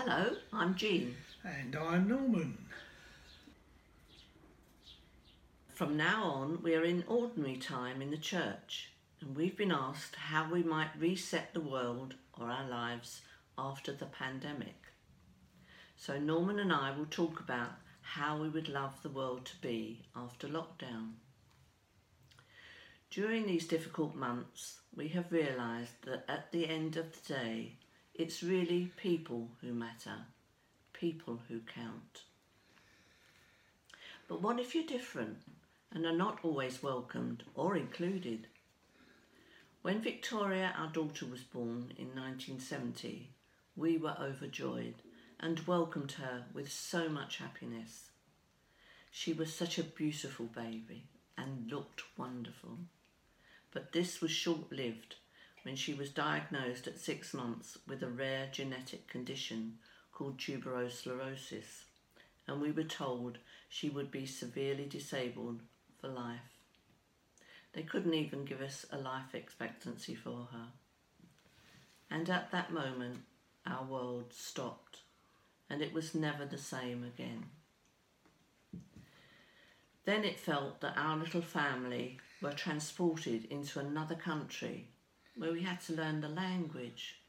Hello, I'm Jean. And I'm Norman. From now on, we are in ordinary time in the church, and we've been asked how we might reset the world or our lives after the pandemic. So, Norman and I will talk about how we would love the world to be after lockdown. During these difficult months, we have realised that at the end of the day, it's really people who matter, people who count. But what if you're different and are not always welcomed or included? When Victoria, our daughter, was born in 1970, we were overjoyed and welcomed her with so much happiness. She was such a beautiful baby and looked wonderful. But this was short lived when she was diagnosed at six months with a rare genetic condition called tuberous sclerosis, and we were told she would be severely disabled for life. They couldn't even give us a life expectancy for her. And at that moment, our world stopped, and it was never the same again. Then it felt that our little family were transported into another country where we had to learn the language,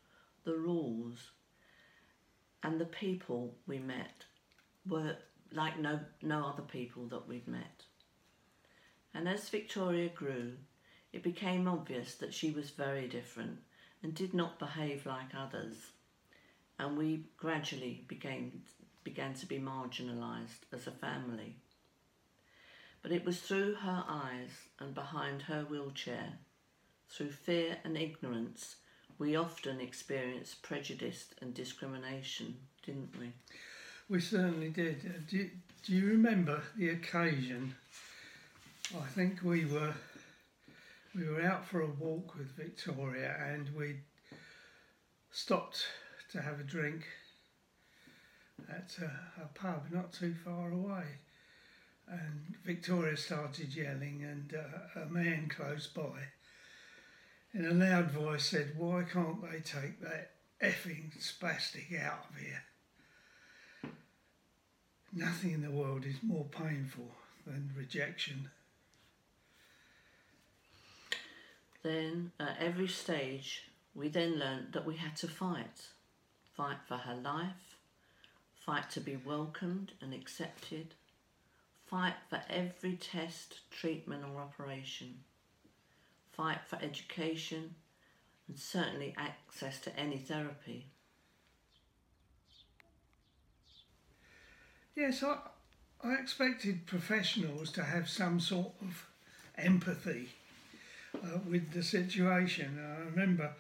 the rules, and the people we met were like no, no other people that we'd met. And as Victoria grew, it became obvious that she was very different and did not behave like others. And we gradually began, began to be marginalised as a family. But it was through her eyes and behind her wheelchair, through fear and ignorance, we often experienced prejudice and discrimination, didn't we? We certainly did. Uh, Do you, do you remember the occasion? I think we were we were out for a walk with Victoria and we stopped to have a drink at a, a pub not too far away. And Victoria started yelling, and uh, a man close by, in a loud voice, said, Why can't they take that effing spastic out of here? Nothing in the world is more painful than rejection. Then, at every stage, we then learnt that we had to fight. Fight for her life, fight to be welcomed and accepted, fight for every test, treatment, or operation, fight for education, and certainly access to any therapy. Yes, I, I expected professionals to have some sort of empathy uh, with the situation. I remember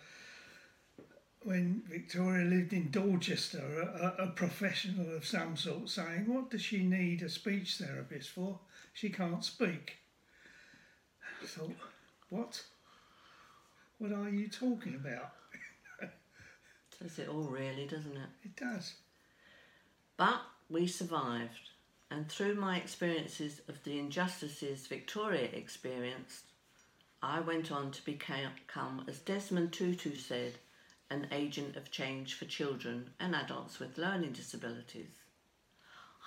when Victoria lived in Dorchester, a, a, professional of some sort saying, What does she need a speech therapist for? She can't speak. I thought, What? What are you talking about? Says it all, really, doesn't it? It does. But we survived, and through my experiences of the injustices Victoria experienced, I went on to become, as Desmond Tutu said, an agent of change for children and adults with learning disabilities.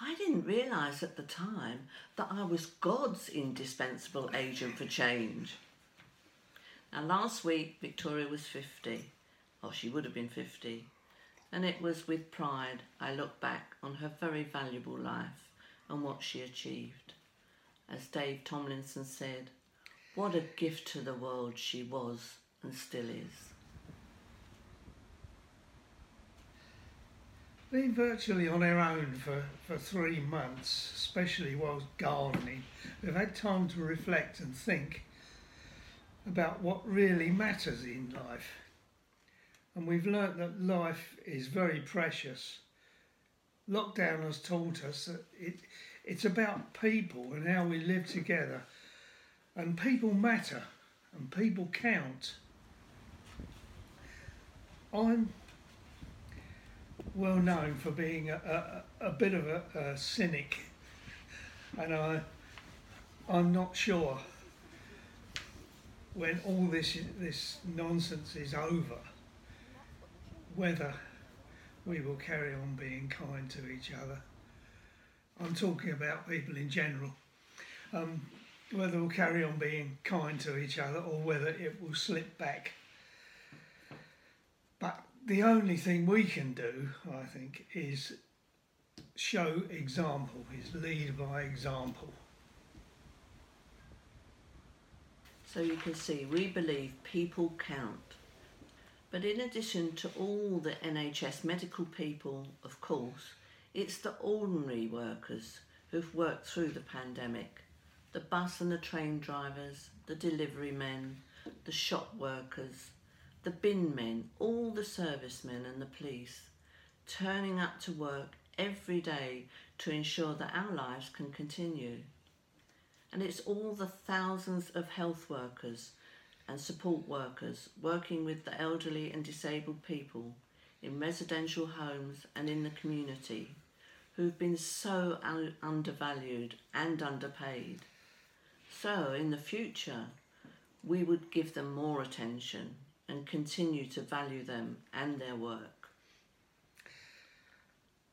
I didn't realise at the time that I was God's indispensable agent for change. Now, last week, Victoria was 50, or she would have been 50, and it was with pride I look back on her very valuable life and what she achieved. As Dave Tomlinson said, what a gift to the world she was and still is. Being virtually on our own for, for three months, especially whilst gardening, we've had time to reflect and think about what really matters in life. And we've learnt that life is very precious. Lockdown has taught us that it, it's about people and how we live together. And people matter and people count. I'm well known for being a, a, a bit of a, a cynic, and I, I'm not sure when all this this nonsense is over, whether we will carry on being kind to each other. I'm talking about people in general. Um, whether we'll carry on being kind to each other or whether it will slip back. But the only thing we can do, I think, is show example, is lead by example. So you can see, we believe people count. But in addition to all the NHS medical people, of course, it's the ordinary workers who've worked through the pandemic the bus and the train drivers, the delivery men, the shop workers, the bin men, all the servicemen and the police, turning up to work every day to ensure that our lives can continue. And it's all the thousands of health workers and support workers working with the elderly and disabled people in residential homes and in the community who've been so undervalued and underpaid. So, in the future, we would give them more attention and continue to value them and their work.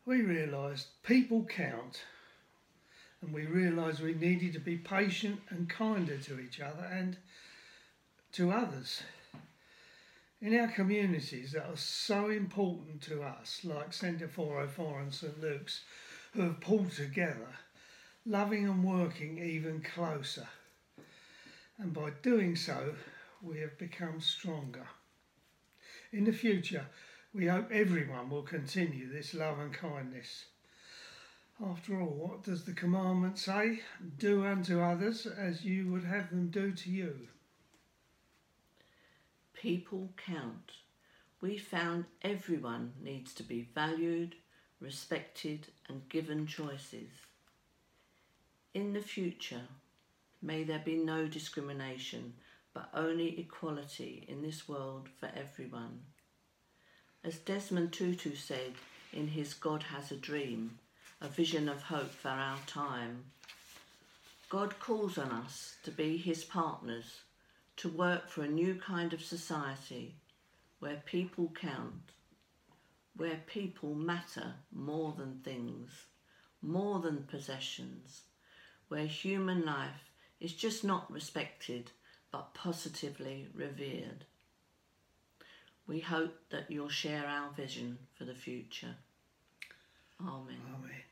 We realised people count and we realised we needed to be patient and kinder to each other and to others. In our communities that are so important to us, like Centre 404 and St Luke's, who have pulled together, loving and working even closer and by doing so, we have become stronger. In the future, we hope everyone will continue this love and kindness. After all, what does the commandment say? Do unto others as you would have them do to you. People count. We found everyone needs to be valued, respected, and given choices. In the future, May there be no discrimination, but only equality in this world for everyone. As Desmond Tutu said in his God Has a Dream, a vision of hope for our time, God calls on us to be his partners, to work for a new kind of society where people count, where people matter more than things, more than possessions, where human life is just not respected but positively revered. We hope that you'll share our vision for the future. Amen. Amen.